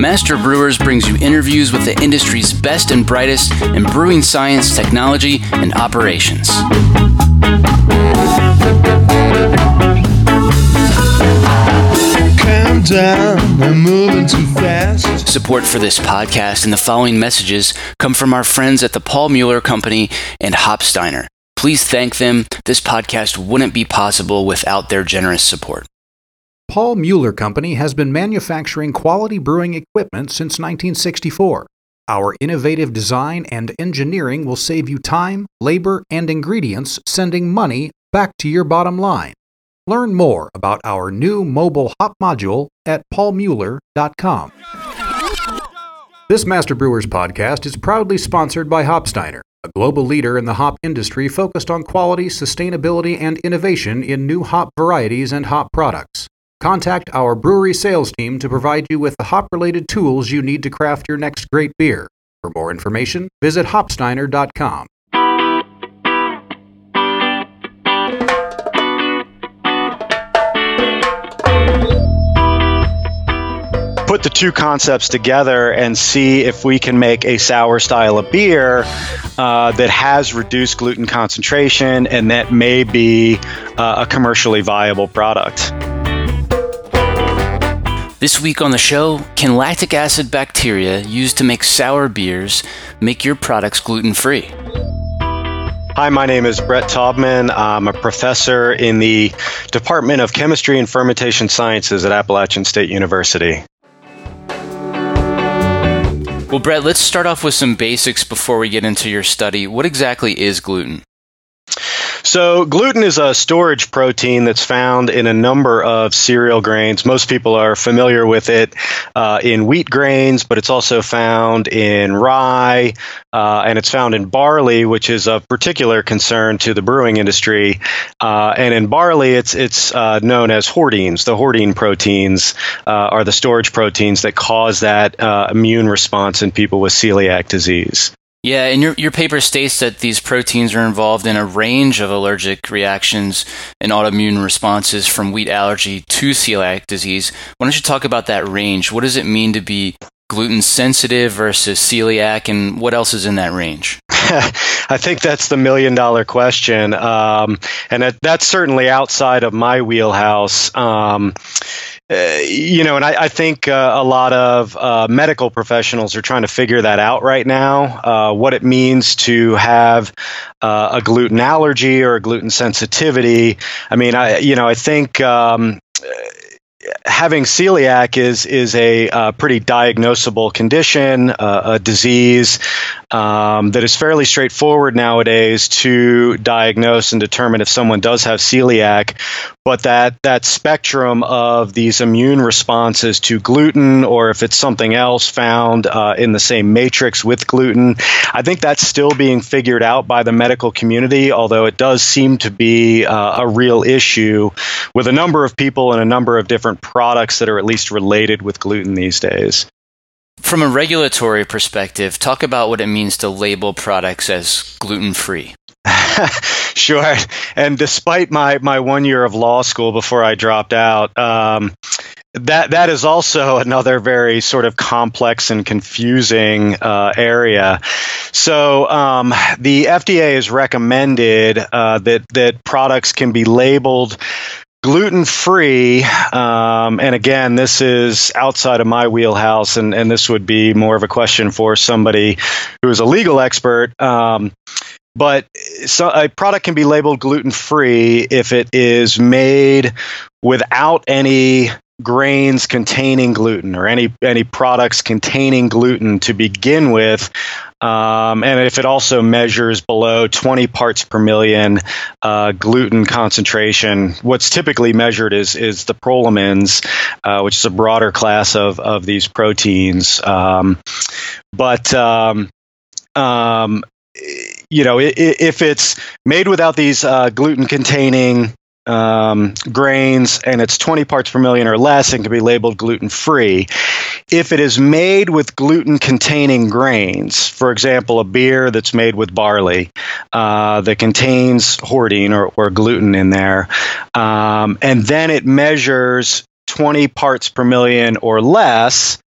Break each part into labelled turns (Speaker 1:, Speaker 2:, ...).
Speaker 1: Master Brewers brings you interviews with the industry's best and brightest in brewing science, technology, and operations. down. I'm moving too fast. Support for this podcast and the following messages come from our friends at the Paul Mueller Company and Hopsteiner. Please thank them. This podcast wouldn't be possible without their generous support.
Speaker 2: Paul Mueller Company has been manufacturing quality brewing equipment since 1964. Our innovative design and engineering will save you time, labor, and ingredients, sending money back to your bottom line. Learn more about our new mobile hop module at paulmueller.com. This Master Brewers podcast is proudly sponsored by Hopsteiner, a global leader in the hop industry focused on quality, sustainability, and innovation in new hop varieties and hop products. Contact our brewery sales team to provide you with the hop related tools you need to craft your next great beer. For more information, visit hopsteiner.com.
Speaker 3: put the two concepts together and see if we can make a sour style of beer uh, that has reduced gluten concentration and that may be uh, a commercially viable product.
Speaker 1: This week on the show, can lactic acid bacteria used to make sour beers make your products gluten free?
Speaker 3: Hi, my name is Brett Taubman. I'm a professor in the Department of Chemistry and Fermentation Sciences at Appalachian State University.
Speaker 1: Well, Brett, let's start off with some basics before we get into your study. What exactly is gluten?
Speaker 3: So, gluten is a storage protein that's found in a number of cereal grains. Most people are familiar with it uh, in wheat grains, but it's also found in rye, uh, and it's found in barley, which is of particular concern to the brewing industry. Uh, and in barley, it's it's uh, known as hordeins. The hordein proteins uh, are the storage proteins that cause that uh, immune response in people with celiac disease.
Speaker 1: Yeah, and your, your paper states that these proteins are involved in a range of allergic reactions and autoimmune responses from wheat allergy to celiac disease. Why don't you talk about that range? What does it mean to be gluten sensitive versus celiac, and what else is in that range?
Speaker 3: I think that's the million dollar question. Um, and that, that's certainly outside of my wheelhouse. Um, uh, you know, and I, I think uh, a lot of uh, medical professionals are trying to figure that out right now. Uh, what it means to have uh, a gluten allergy or a gluten sensitivity. I mean, I you know, I think um, having celiac is is a uh, pretty diagnosable condition, uh, a disease um, that is fairly straightforward nowadays to diagnose and determine if someone does have celiac. But that that spectrum of these immune responses to gluten, or if it's something else found uh, in the same matrix with gluten, I think that's still being figured out by the medical community. Although it does seem to be uh, a real issue with a number of people and a number of different products that are at least related with gluten these days.
Speaker 1: From a regulatory perspective, talk about what it means to label products as gluten free.
Speaker 3: sure. And despite my, my one year of law school before I dropped out, um, that that is also another very sort of complex and confusing uh, area. So um, the FDA has recommended uh, that that products can be labeled gluten free um, and again this is outside of my wheelhouse and, and this would be more of a question for somebody who is a legal expert um, but so a product can be labeled gluten free if it is made without any grains containing gluten or any any products containing gluten to begin with um, and if it also measures below 20 parts per million uh, gluten concentration, what's typically measured is is the prolamins, uh, which is a broader class of of these proteins. Um, but um, um you know, if it's made without these uh, gluten containing um, grains and it's 20 parts per million or less and can be labeled gluten free. If it is made with gluten containing grains, for example, a beer that's made with barley uh, that contains hordein or, or, gluten in there, um, and then it measures 20 parts per million or less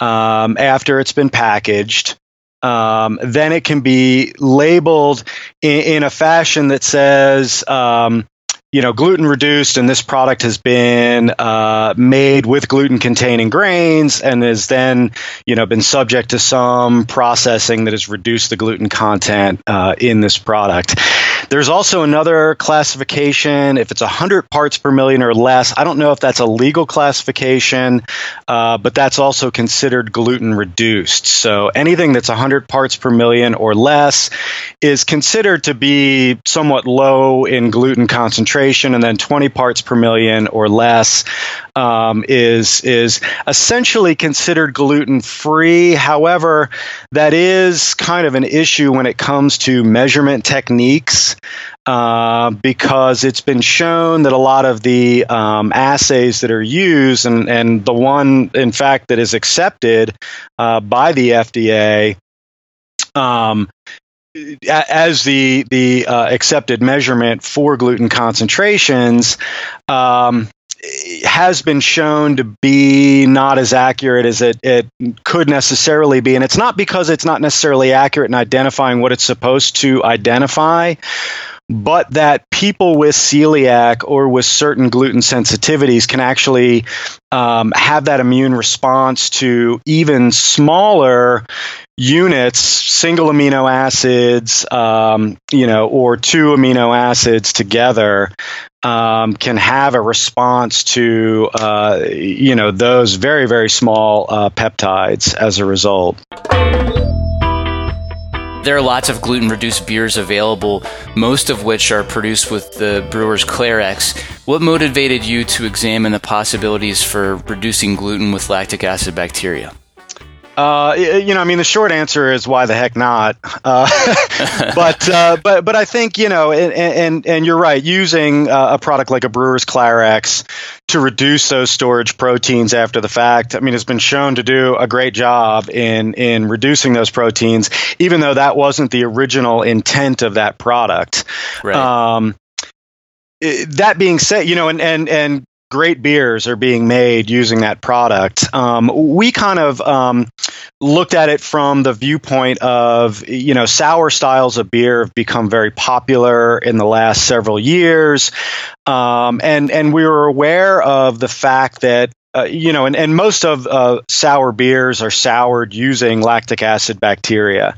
Speaker 3: um, after it's been packaged. Um, then it can be labeled in, in, a fashion that says um, you know, gluten reduced, and this product has been uh, made with gluten containing grains and has then, you know, been subject to some processing that has reduced the gluten content uh, in this product. There's also another classification if it's 100 parts per million or less. I don't know if that's a legal classification, uh, but that's also considered gluten reduced. So anything that's 100 parts per million or less is considered to be somewhat low in gluten concentration and then 20 parts per million or less um, is is essentially considered gluten free. However, that is kind of an issue when it comes to measurement techniques. Uh, because it's been shown that a lot of the um, assays that are used, and, and the one, in fact, that is accepted uh, by the FDA, um, as the the uh, accepted measurement for gluten concentrations um, has been shown to be not as accurate as it, it could necessarily be. And it's not because it's not necessarily accurate in identifying what it's supposed to identify, but that people with celiac or with certain gluten sensitivities can actually um, have that immune response to even smaller units, single amino acids, um, you know, or two amino acids together, um, can have a response to, uh, you know, those very, very small uh, peptides as a result.
Speaker 1: There are lots of gluten reduced beers available, most of which are produced with the brewer's Clarex. What motivated you to examine the possibilities for reducing gluten with lactic acid bacteria?
Speaker 3: Uh, you know, I mean, the short answer is why the heck not? Uh, but uh, but but I think you know, and and, and you're right. Using uh, a product like a brewer's Clarex to reduce those storage proteins after the fact, I mean, it's been shown to do a great job in in reducing those proteins, even though that wasn't the original intent of that product.
Speaker 1: Right. Um,
Speaker 3: that being said, you know, and and and great beers are being made using that product. Um, we kind of um, looked at it from the viewpoint of, you know, sour styles of beer have become very popular in the last several years. Um, and, and we were aware of the fact that uh, you know, and, and most of uh, sour beers are soured using lactic acid bacteria.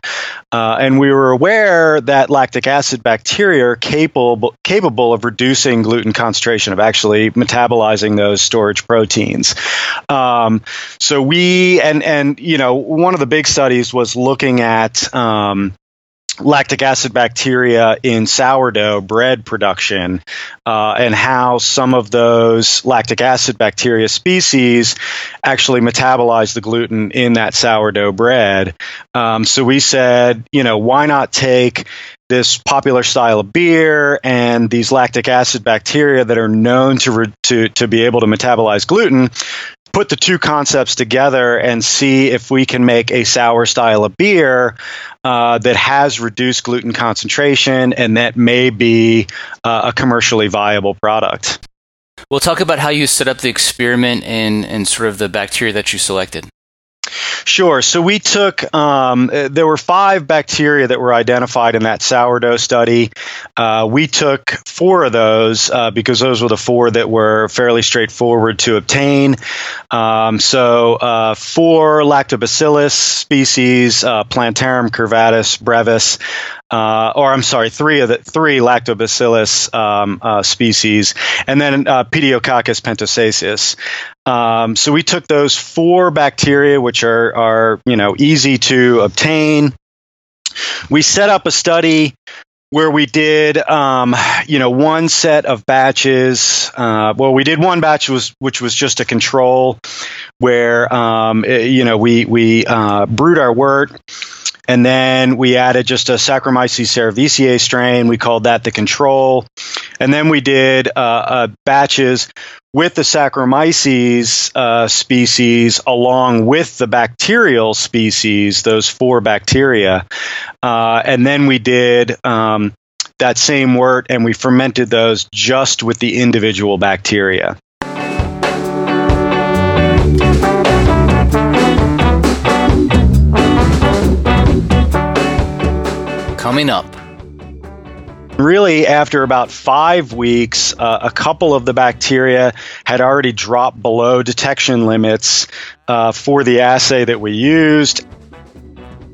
Speaker 3: Uh, and we were aware that lactic acid bacteria are capable, capable of reducing gluten concentration, of actually metabolizing those storage proteins. Um, so we, and, and, you know, one of the big studies was looking at, um, lactic acid bacteria in sourdough bread production uh, and how some of those lactic acid bacteria species actually metabolize the gluten in that sourdough bread. Um, so we said, you know, why not take this popular style of beer and these lactic acid bacteria that are known to, re- to, to be able to metabolize gluten put the two concepts together and see if we can make a sour style of beer uh, that has reduced gluten concentration and that may be uh, a commercially viable product.
Speaker 1: We'll talk about how you set up the experiment and, and sort of the bacteria that you selected.
Speaker 3: Sure. So we took, um, there were five bacteria that were identified in that sourdough study. Uh, we took four of those uh, because those were the four that were fairly straightforward to obtain. Um, so uh, four lactobacillus species, uh, Plantarum curvatus brevis, uh, or I'm sorry, three of the three lactobacillus um, uh, species, and then uh, Pediococcus pentosaceus. Um, so we took those four bacteria, which are are you know easy to obtain. We set up a study where we did, um, you know, one set of batches. Uh, well, we did one batch was which was just a control, where um, it, you know we we uh, brewed our wort. And then we added just a Saccharomyces cerevisiae strain. We called that the control. And then we did uh, uh, batches with the Saccharomyces uh, species along with the bacterial species, those four bacteria. Uh, and then we did um, that same wort and we fermented those just with the individual bacteria.
Speaker 1: Coming up.
Speaker 3: Really, after about five weeks, uh, a couple of the bacteria had already dropped below detection limits uh, for the assay that we used.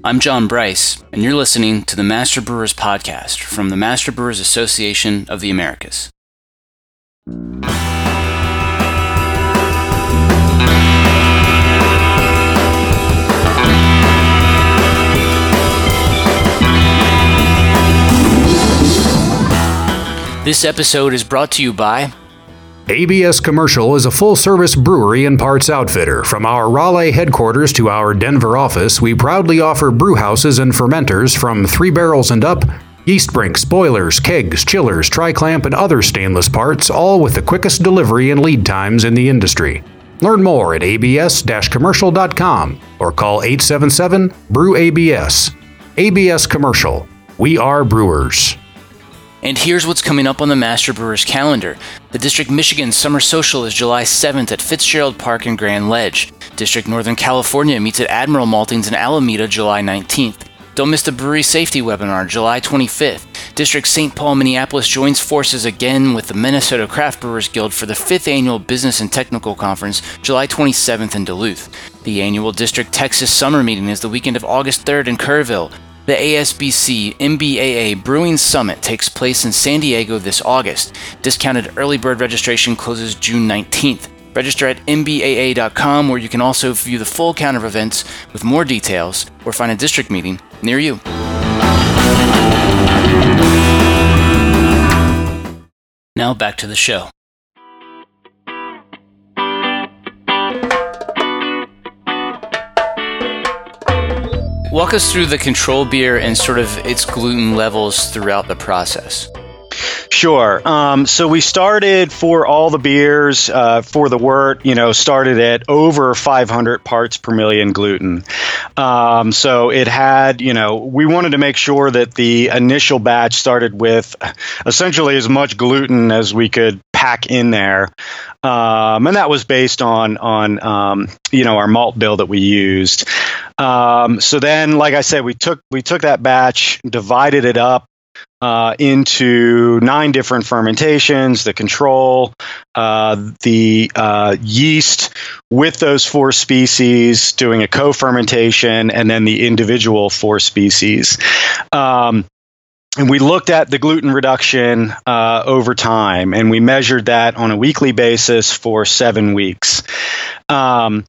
Speaker 1: I'm John Bryce, and you're listening to the Master Brewers Podcast from the Master Brewers Association of the Americas. This episode is brought to you by
Speaker 2: ABS Commercial is a full service brewery and parts outfitter. From our Raleigh headquarters to our Denver office, we proudly offer brew houses and fermenters from three barrels and up, yeast brinks, boilers, kegs, chillers, tri clamp, and other stainless parts, all with the quickest delivery and lead times in the industry. Learn more at abs commercial.com or call 877 Brew ABS. ABS Commercial. We are brewers.
Speaker 1: And here's what's coming up on the Master Brewers calendar. The District Michigan Summer Social is July 7th at Fitzgerald Park in Grand Ledge. District Northern California meets at Admiral Maltings in Alameda July 19th. Don't miss the brewery safety webinar July 25th. District St. Paul, Minneapolis joins forces again with the Minnesota Craft Brewers Guild for the 5th Annual Business and Technical Conference July 27th in Duluth. The annual District Texas Summer Meeting is the weekend of August 3rd in Kerrville. The ASBC MBAA Brewing Summit takes place in San Diego this August. Discounted early bird registration closes June 19th. Register at mbaa.com where you can also view the full count of events with more details or find a district meeting near you. Now back to the show. Walk us through the control beer and sort of its gluten levels throughout the process.
Speaker 3: Sure. Um, so we started for all the beers uh, for the wort, you know, started at over 500 parts per million gluten. Um, so it had, you know, we wanted to make sure that the initial batch started with essentially as much gluten as we could pack in there, um, and that was based on on um, you know our malt bill that we used. Um, so then, like I said, we took we took that batch, divided it up uh, into nine different fermentations, the control, uh, the uh, yeast with those four species, doing a co fermentation, and then the individual four species. Um, and we looked at the gluten reduction uh, over time, and we measured that on a weekly basis for seven weeks. Um,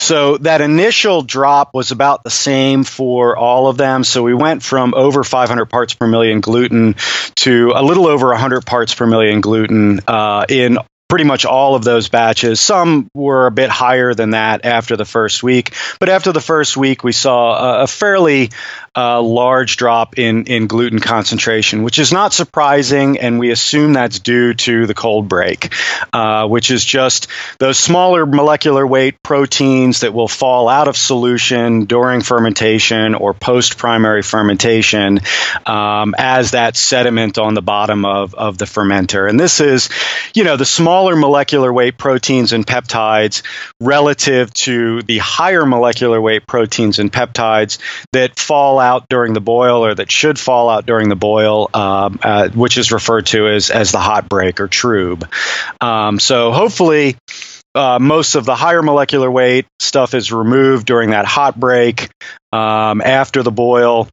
Speaker 3: so that initial drop was about the same for all of them. So we went from over 500 parts per million gluten to a little over 100 parts per million gluten uh, in pretty much all of those batches. Some were a bit higher than that after the first week, but after the first week, we saw a, a fairly uh, large drop in, in gluten concentration, which is not surprising, and we assume that's due to the cold break, uh, which is just those smaller molecular weight proteins that will fall out of solution during fermentation or post primary fermentation um, as that sediment on the bottom of, of the fermenter. And this is, you know, the smaller molecular weight proteins and peptides relative to the higher molecular weight proteins and peptides that fall out during the boil or that should fall out during the boil, um, uh, which is referred to as, as the hot break or trub. Um, so hopefully, uh, most of the higher molecular weight stuff is removed during that hot break um, after the boil.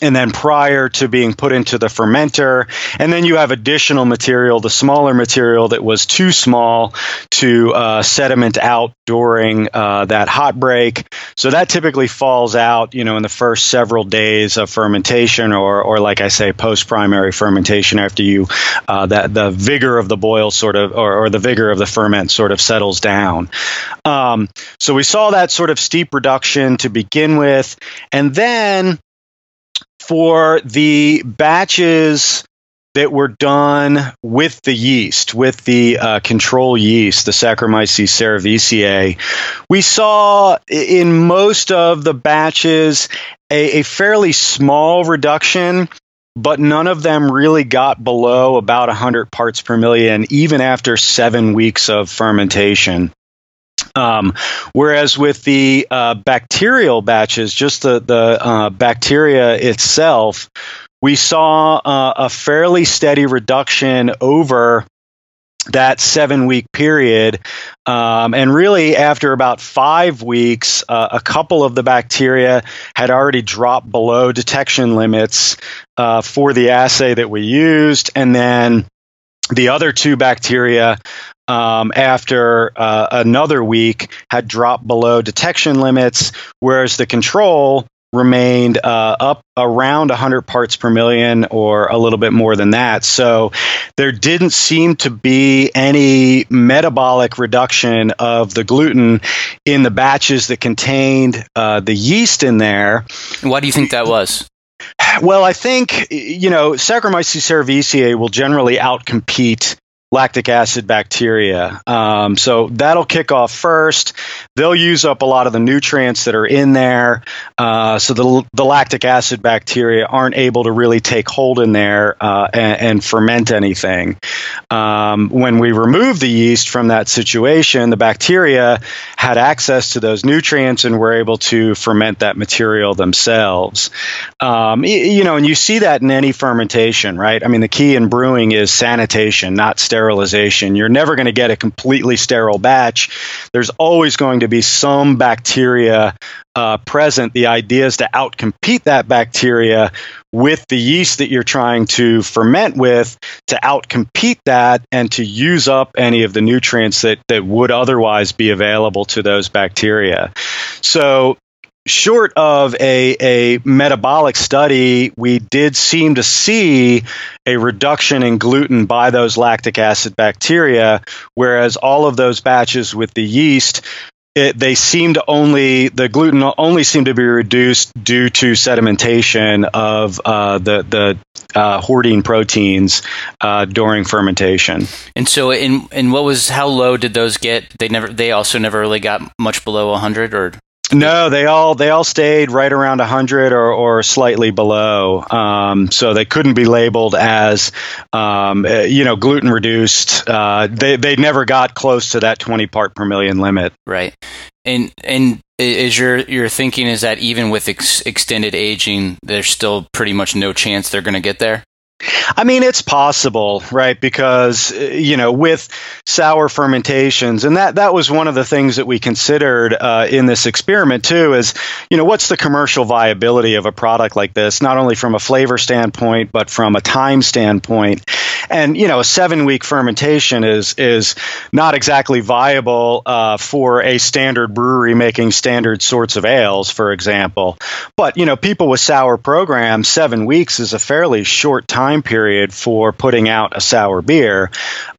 Speaker 3: And then prior to being put into the fermenter. And then you have additional material, the smaller material that was too small to uh, sediment out during uh, that hot break. So that typically falls out, you know, in the first several days of fermentation, or, or like I say, post primary fermentation after you uh, that the vigor of the boil sort of, or, or, the vigor of the ferment sort of settles down. Um, so we saw that sort of steep reduction to begin with, and then for the batches that were done with the yeast, with the uh, control yeast, the Saccharomyces cerevisiae, we saw in most of the batches a, a fairly small reduction but none of them really got below about 100 parts per million, even after seven weeks of fermentation. Um, whereas with the uh, bacterial batches, just the, the uh, bacteria itself, we saw uh, a fairly steady reduction over that seven week period. Um, and really, after about five weeks, uh, a couple of the bacteria had already dropped below detection limits uh, for the assay that we used. And then the other two bacteria um, after uh, another week had dropped below detection limits, whereas the control remained uh, up around 100 parts per million or a little bit more than that. So there didn't seem to be any metabolic reduction of the gluten in the batches that contained uh, the yeast in there.
Speaker 1: Why do you think that was?
Speaker 3: Well, I think, you know, Saccharomyces cerevisiae will generally outcompete lactic acid bacteria. Um, so that'll kick off first. They'll use up a lot of the nutrients that are in there. Uh, so the, the lactic acid bacteria aren't able to really take hold in there uh, and, and, ferment anything. Um, when we remove the yeast from that situation, the bacteria had access to those nutrients and were able to ferment that material themselves. Um, you know, and you see that in any fermentation, right? I mean, the key in brewing is sanitation, not sterilization. You're never going to get a completely sterile batch. There's always going to be some bacteria uh, present. The idea is to outcompete that bacteria with the yeast that you're trying to ferment with to outcompete that and to use up any of the nutrients that, that would otherwise be available to those bacteria. So short of a, a metabolic study, we did seem to see a reduction in gluten by those lactic acid bacteria, whereas all of those batches with the yeast. It, they seem to only the gluten only seemed to be reduced due to sedimentation of uh, the the uh, hordein proteins uh, during fermentation.
Speaker 1: And so, in and what was how low did those get? They never. They also never really got much below 100, or
Speaker 3: no, they all they all stayed right around 100 or, or slightly below. Um, so they couldn't be labeled as, um, eh, you know, gluten reduced. Uh, they they never got close to that 20 part per million limit.
Speaker 1: Right. And and is your your thinking is that even with ex- extended aging, there's still pretty much no chance they're going to get there?
Speaker 3: I mean, it's possible, right? Because you know, with sour fermentations, and that that was one of the things that we considered uh, in this experiment too. Is you know, what's the commercial viability of a product like this? Not only from a flavor standpoint, but from a time standpoint. And you know, a seven-week fermentation is is not exactly viable uh, for a standard brewery making standard sorts of ales, for example. But you know, people with sour programs, seven weeks is a fairly short time period for putting out a sour beer.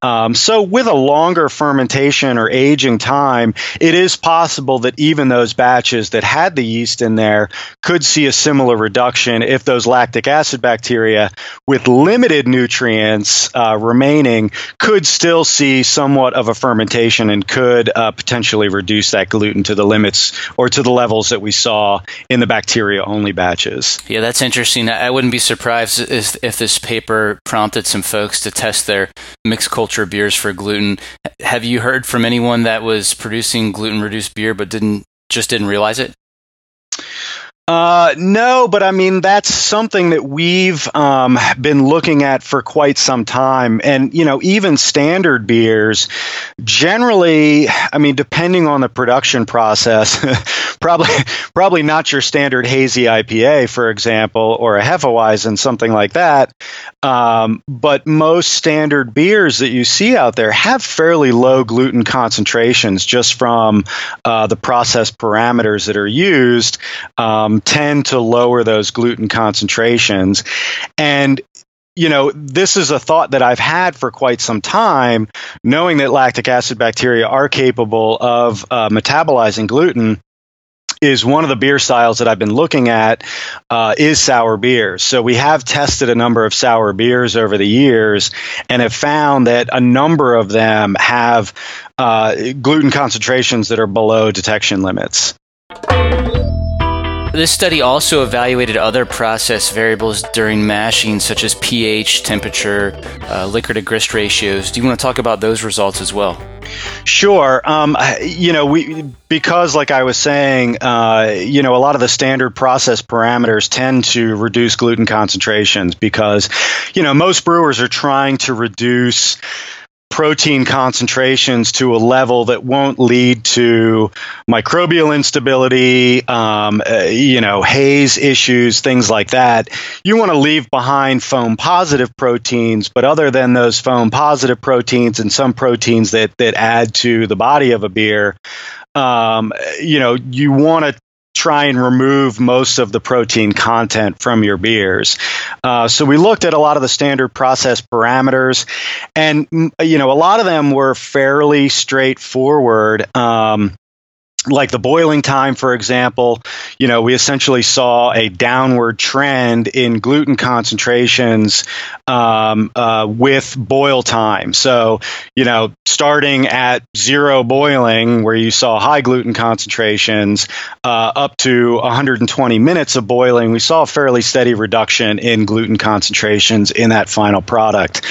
Speaker 3: Um, so, with a longer fermentation or aging time, it is possible that even those batches that had the yeast in there could see a similar reduction if those lactic acid bacteria with limited nutrients uh, remaining could still see somewhat of a fermentation and could uh, potentially reduce that gluten to the limits or to the levels that we saw in the bacteria only batches.
Speaker 1: Yeah, that's interesting. I wouldn't be surprised if this paper prompted some folks to test their mixed culture beers for gluten. Have you heard from anyone that was producing gluten reduced beer but didn't just didn't realize it?
Speaker 3: Uh, no, but I mean that's something that we've um, been looking at for quite some time, and you know even standard beers, generally, I mean depending on the production process, probably probably not your standard hazy IPA, for example, or a Hefeweizen, something like that. Um, but most standard beers that you see out there have fairly low gluten concentrations, just from uh, the process parameters that are used, um, tend to lower those gluten concentrations. And you know, this is a thought that I've had for quite some time, knowing that lactic acid bacteria are capable of uh, metabolizing gluten. Is one of the beer styles that I've been looking at uh, is sour beers. So we have tested a number of sour beers over the years and have found that a number of them have uh, gluten concentrations that are below detection limits.
Speaker 1: This study also evaluated other process variables during mashing, such as pH, temperature, uh, liquor to grist ratios. Do you want to talk about those results as well?
Speaker 3: Sure. Um, you know, we because, like I was saying, uh, you know, a lot of the standard process parameters tend to reduce gluten concentrations because, you know, most brewers are trying to reduce protein concentrations to a level that won't lead to microbial instability, um, uh, you know, haze issues, things like that. You want to leave behind foam positive proteins, but other than those foam positive proteins and some proteins that that add to the body of a beer, um, you know, you want to try and remove most of the protein content from your beers. Uh, so we looked at a lot of the standard process parameters, and mm, you know a lot of them were fairly straightforward. Um, like the boiling time, for example, you know, we essentially saw a downward trend in gluten concentrations um, uh, with boil time. So, you know, starting at zero boiling, where you saw high gluten concentrations, uh, up to 120 minutes of boiling, we saw a fairly steady reduction in gluten concentrations in that final product.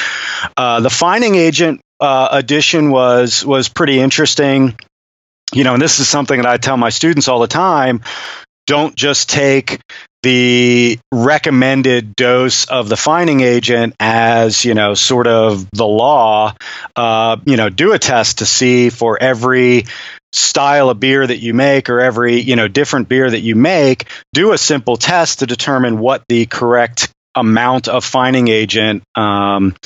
Speaker 3: Uh, the fining agent uh, addition was was pretty interesting you know, and this is something that I tell my students all the time don't just take the recommended dose of the fining agent as you know sort of the law. Uh, you know do a test to see for every style of beer that you make or every you know different beer that you make do a simple test to determine what the correct amount of fining agent, um,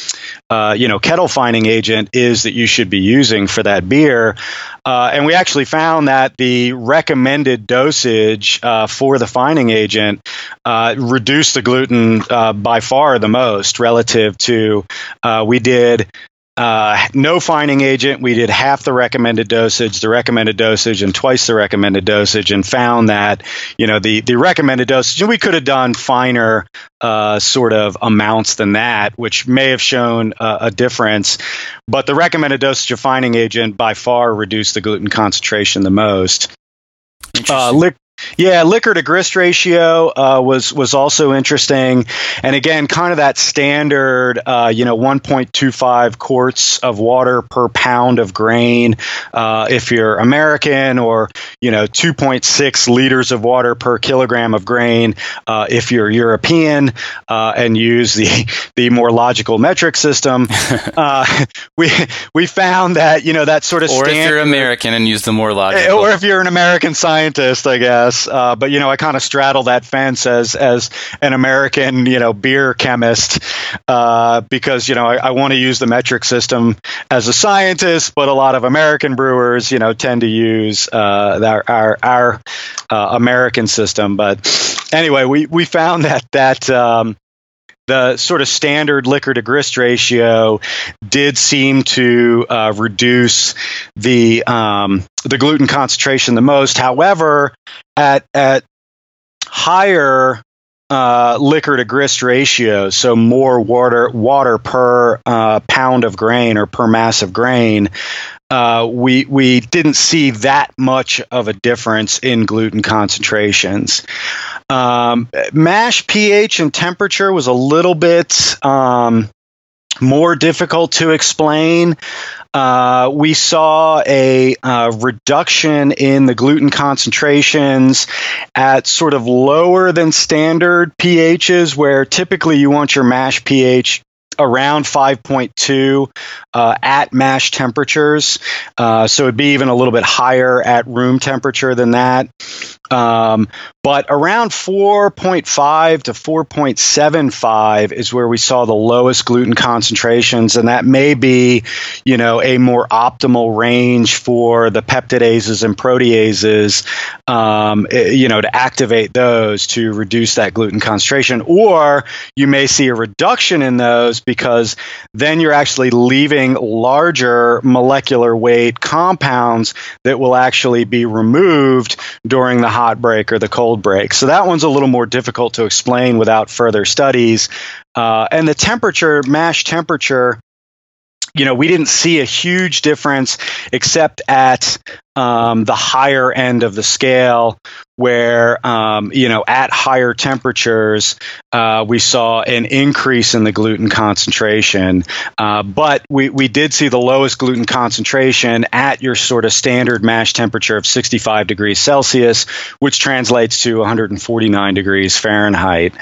Speaker 3: uh, you know, kettle fining agent is that you should be using for that beer. Uh, and we actually found that the recommended dosage uh, for the fining agent uh, reduced the gluten uh, by far the most relative to uh, we did uh, no fining agent. We did half the recommended dosage, the recommended dosage, and twice the recommended dosage, and found that you know the the recommended dosage. And we could have done finer uh, sort of amounts than that, which may have shown uh, a difference. But the recommended dosage of fining agent by far reduced the gluten concentration the most. Uh, li- yeah, liquor to grist ratio uh, was was also interesting, and again, kind of that standard, uh, you know, 1.25 quarts of water per pound of grain. Uh, if you're American, or you know, 2.6 liters of water per kilogram of grain. Uh, if you're European uh, and use the the more logical metric system, uh, we we found that you know that sort of
Speaker 1: or
Speaker 3: standard,
Speaker 1: if you're American and use the more logical,
Speaker 3: or if you're an American scientist, I guess. Uh, but you know, I kind of straddle that fence as as an American, you know, beer chemist uh, because you know I, I want to use the metric system as a scientist, but a lot of American brewers, you know, tend to use uh, our our, our uh, American system. But anyway, we we found that that. Um, the sort of standard liquor to grist ratio did seem to uh, reduce the um, the gluten concentration the most. However, at at higher uh, liquor to grist ratio, so more water water per uh, pound of grain or per mass of grain, uh, we we didn't see that much of a difference in gluten concentrations. Um, mash pH and temperature was a little bit um, more difficult to explain. Uh, we saw a uh, reduction in the gluten concentrations at sort of lower than standard pHs, where typically you want your mash pH around 5.2 uh, at mash temperatures. Uh, so it'd be even a little bit higher at room temperature than that. Um, but around 4.5 to 4.75 is where we saw the lowest gluten concentrations, and that may be, you know, a more optimal range for the peptidases and proteases, um, eh, you know, to activate those to reduce that gluten concentration. Or you may see a reduction in those because then you're actually leaving larger molecular weight compounds that will actually be removed during the hot break or the cold break. So that one's a little more difficult to explain without further studies. Uh, and the temperature, mash temperature, you know, we didn't see a huge difference except at um, the higher end of the scale, where um, you know at higher temperatures uh, we saw an increase in the gluten concentration, uh, but we, we did see the lowest gluten concentration at your sort of standard mash temperature of 65 degrees Celsius, which translates to 149 degrees Fahrenheit.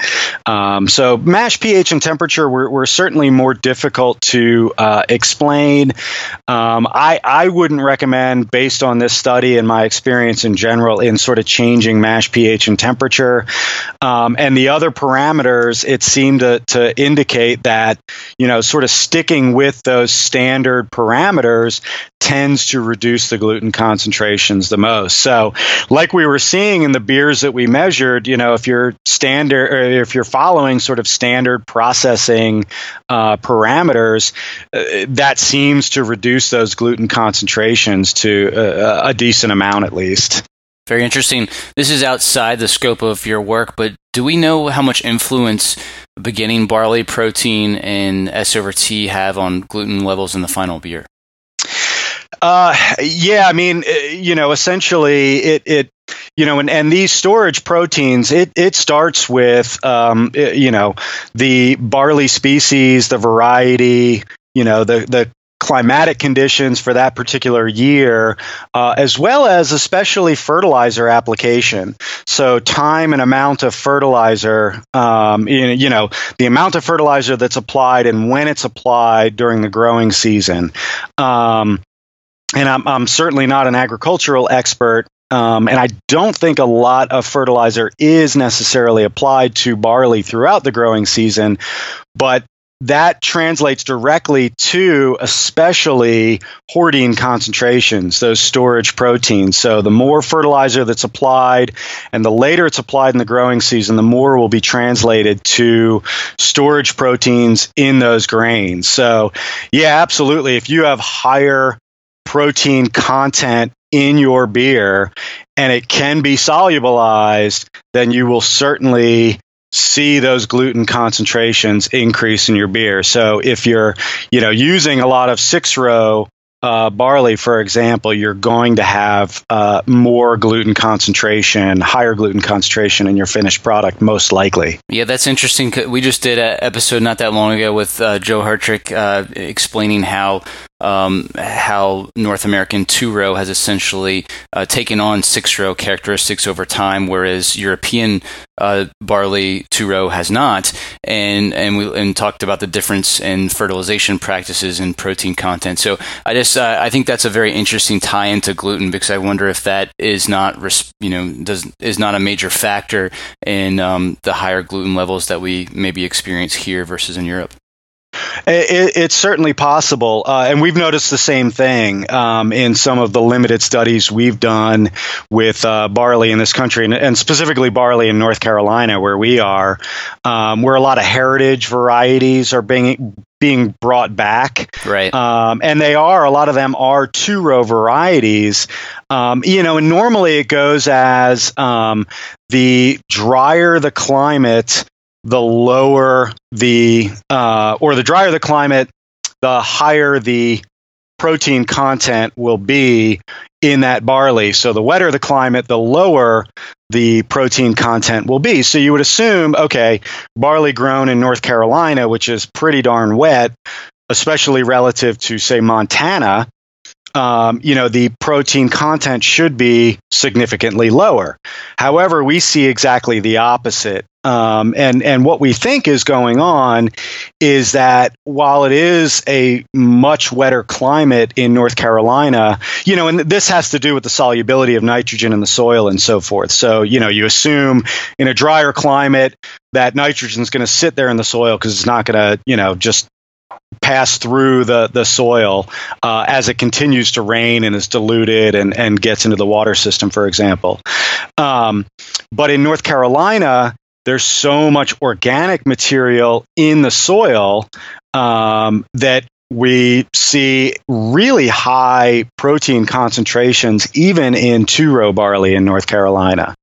Speaker 3: Um, so mash pH and temperature were, were certainly more difficult to uh, explain. Um, I I wouldn't recommend based on this study and my experience in general in sort of changing mash pH and temperature. Um, and the other parameters, it seemed to, to indicate that, you know, sort of sticking with those standard parameters tends to reduce the gluten concentrations the most. So, like we were seeing in the beers that we measured, you know, if you're standard or if you're following sort of standard processing uh, parameters, uh, that seems to reduce those gluten concentrations to uh, a decent amount at least.
Speaker 1: Very interesting. This is outside the scope of your work, but do we know how much influence beginning barley protein and S over T have on gluten levels in the final beer?
Speaker 3: Uh, yeah, I mean, uh, you know, essentially, it it you know, and, and these storage proteins, it, it starts with, um, you know, the barley species, the variety, you know, the, the climatic conditions for that particular year, uh, as well as especially fertilizer application. So, time and amount of fertilizer, um, you know, the amount of fertilizer that's applied and when it's applied during the growing season. Um, and I'm, I'm certainly not an agricultural expert, um, and I don't think a lot of fertilizer is necessarily applied to barley throughout the growing season, but that translates directly to especially hordein concentrations, those storage proteins. So the more fertilizer that's applied and the later it's applied in the growing season, the more will be translated to storage proteins in those grains. So, yeah, absolutely. If you have higher protein content in your beer and it can be solubilized, then you will certainly see those gluten concentrations increase in your beer. So if you're, you know, using a lot of six row uh, barley, for example, you're going to have uh, more gluten concentration, higher gluten concentration in your finished product, most likely.
Speaker 1: Yeah, that's interesting. We just did an episode not that long ago with uh, Joe Hertrich uh, explaining how um, how North American two row has essentially uh, taken on six row characteristics over time, whereas European uh, barley two row has not. And and we and talked about the difference in fertilization practices and protein content. So I just uh, I think that's a very interesting tie into gluten because I wonder if that is not you know does is not a major factor in um, the higher gluten levels that we maybe experience here versus in Europe.
Speaker 3: It, it's certainly possible, uh, and we've noticed the same thing um, in some of the limited studies we've done with uh, barley in this country, and, and, specifically barley in North Carolina, where we are, um, where a lot of heritage varieties are being being brought back.
Speaker 1: Right.
Speaker 3: Um, and they are, a lot of them are two row varieties. Um, you know, and normally it goes as um, the drier the climate, the lower the uh, or the drier the climate, the higher the protein content will be in that barley. So the wetter the climate, the lower the protein content will be. So you would assume, okay, barley grown in North Carolina, which is pretty darn wet, especially relative to say Montana, um, you know, the protein content should be significantly lower. However, we see exactly the opposite Um, and and what we think is going on is that while it is a much wetter climate in North Carolina, you know, and this has to do with the solubility of nitrogen in the soil and so forth. So you know, you assume in a drier climate that nitrogen is going to sit there in the soil because it's not going to you know just pass through the the soil uh, as it continues to rain and is diluted and and gets into the water system, for example. Um, but in North Carolina, there's so much organic material in the soil um, that we see really high protein concentrations even in two row barley in North Carolina.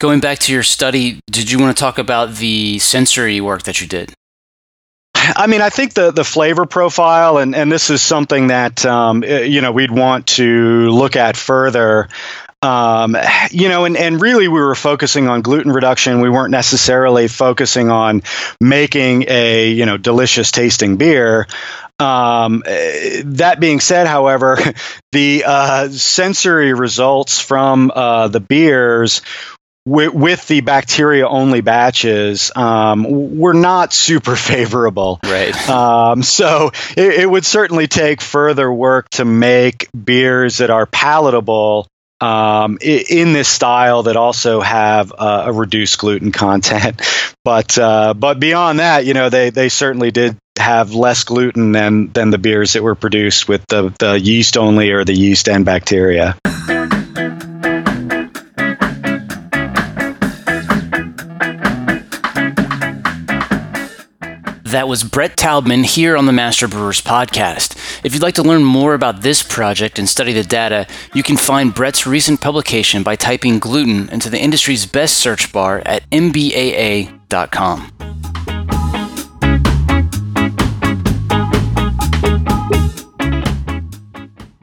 Speaker 1: Going back to your study, did you want to talk about the sensory work that you did?
Speaker 3: I mean, I think the the flavor profile, and and this is something that um, eh, you know we'd want to look at further. Um, you know, and, and really we were focusing on gluten reduction. We weren't necessarily focusing on making a, you know, delicious tasting beer. Um, that being said, however, the uh, sensory results from uh, the beers with, with the bacteria only batches um, were not super favorable.
Speaker 1: Right.
Speaker 3: Um, so it, it, would certainly take further work to make beers that are palatable um, in this style that also have uh, a reduced gluten content. But uh, but beyond that, you know, they they certainly did have less gluten than than the beers that were produced with the the yeast only or the yeast and bacteria.
Speaker 1: That was Brett Taubman here on the Master Brewers podcast. If you'd like to learn more about this project and study the data, you can find Brett's recent publication by typing gluten into the industry's best search bar at mbaa.com.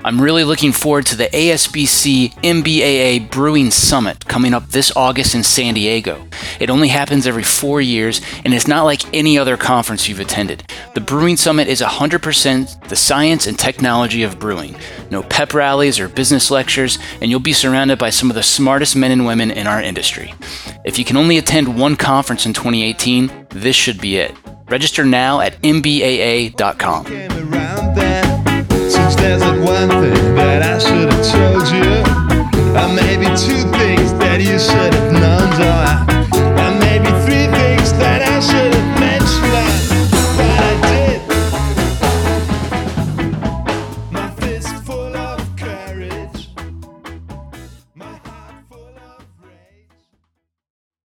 Speaker 1: I'm really looking forward to the ASBC MBAA Brewing Summit coming up this August in San Diego. It only happens every four years, and it's not like any other conference you've attended. The Brewing Summit is 100% the science and technology of brewing. No pep rallies or business lectures, and you'll be surrounded by some of the smartest men and women in our industry. If you can only attend one conference in 2018, this should be it. Register now at mbaa.com
Speaker 4: there's that one thing that I should have told you, or maybe two things that you should have known. So I